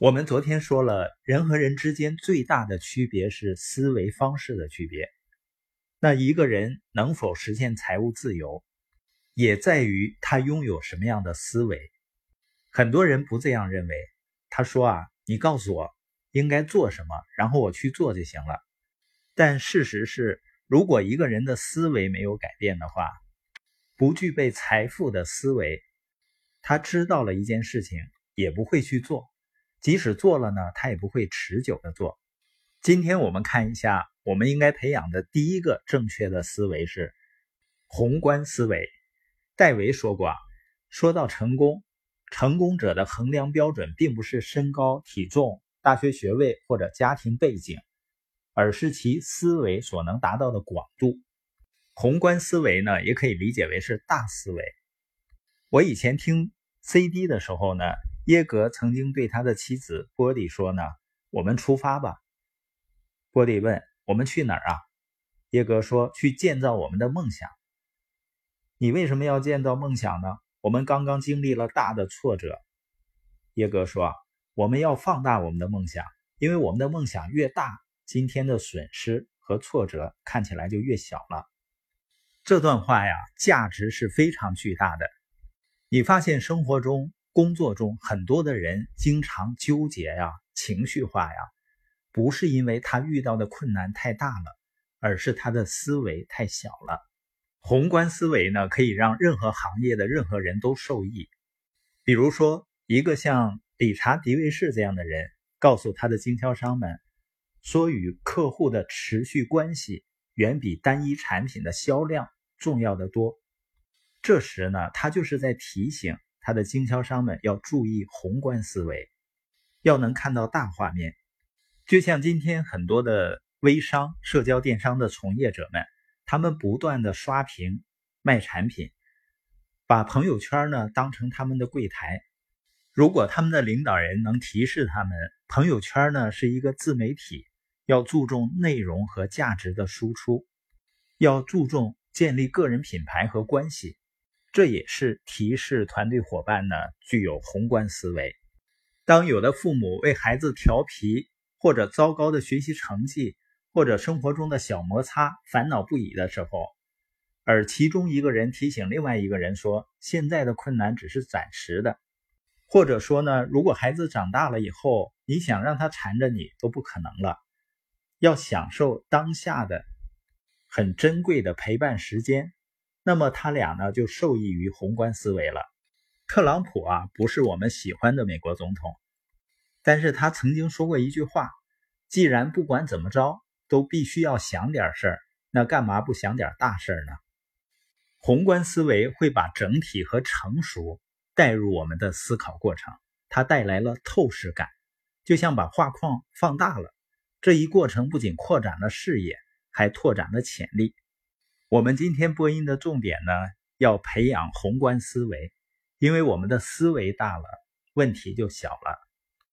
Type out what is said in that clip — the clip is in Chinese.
我们昨天说了，人和人之间最大的区别是思维方式的区别。那一个人能否实现财务自由，也在于他拥有什么样的思维。很多人不这样认为，他说啊，你告诉我应该做什么，然后我去做就行了。但事实是，如果一个人的思维没有改变的话，不具备财富的思维，他知道了一件事情也不会去做。即使做了呢，他也不会持久的做。今天我们看一下，我们应该培养的第一个正确的思维是宏观思维。戴维说过啊，说到成功，成功者的衡量标准并不是身高、体重、大学学位或者家庭背景，而是其思维所能达到的广度。宏观思维呢，也可以理解为是大思维。我以前听 CD 的时候呢。耶格曾经对他的妻子波迪说：“呢，我们出发吧。”波迪问：“我们去哪儿啊？”耶格说：“去建造我们的梦想。”你为什么要建造梦想呢？我们刚刚经历了大的挫折。耶格说：“我们要放大我们的梦想，因为我们的梦想越大，今天的损失和挫折看起来就越小了。”这段话呀，价值是非常巨大的。你发现生活中？工作中很多的人经常纠结呀、情绪化呀，不是因为他遇到的困难太大了，而是他的思维太小了。宏观思维呢，可以让任何行业的任何人都受益。比如说，一个像理查·迪维士这样的人，告诉他的经销商们，说与客户的持续关系远比单一产品的销量重要的多。这时呢，他就是在提醒。他的经销商们要注意宏观思维，要能看到大画面。就像今天很多的微商、社交电商的从业者们，他们不断的刷屏卖产品，把朋友圈呢当成他们的柜台。如果他们的领导人能提示他们，朋友圈呢是一个自媒体，要注重内容和价值的输出，要注重建立个人品牌和关系。这也是提示团队伙伴呢具有宏观思维。当有的父母为孩子调皮，或者糟糕的学习成绩，或者生活中的小摩擦烦恼不已的时候，而其中一个人提醒另外一个人说：“现在的困难只是暂时的。”或者说呢，如果孩子长大了以后，你想让他缠着你都不可能了，要享受当下的很珍贵的陪伴时间。那么他俩呢就受益于宏观思维了。特朗普啊不是我们喜欢的美国总统，但是他曾经说过一句话：既然不管怎么着都必须要想点事儿，那干嘛不想点大事呢？宏观思维会把整体和成熟带入我们的思考过程，它带来了透视感，就像把画框放大了。这一过程不仅扩展了视野，还拓展了潜力。我们今天播音的重点呢，要培养宏观思维，因为我们的思维大了，问题就小了。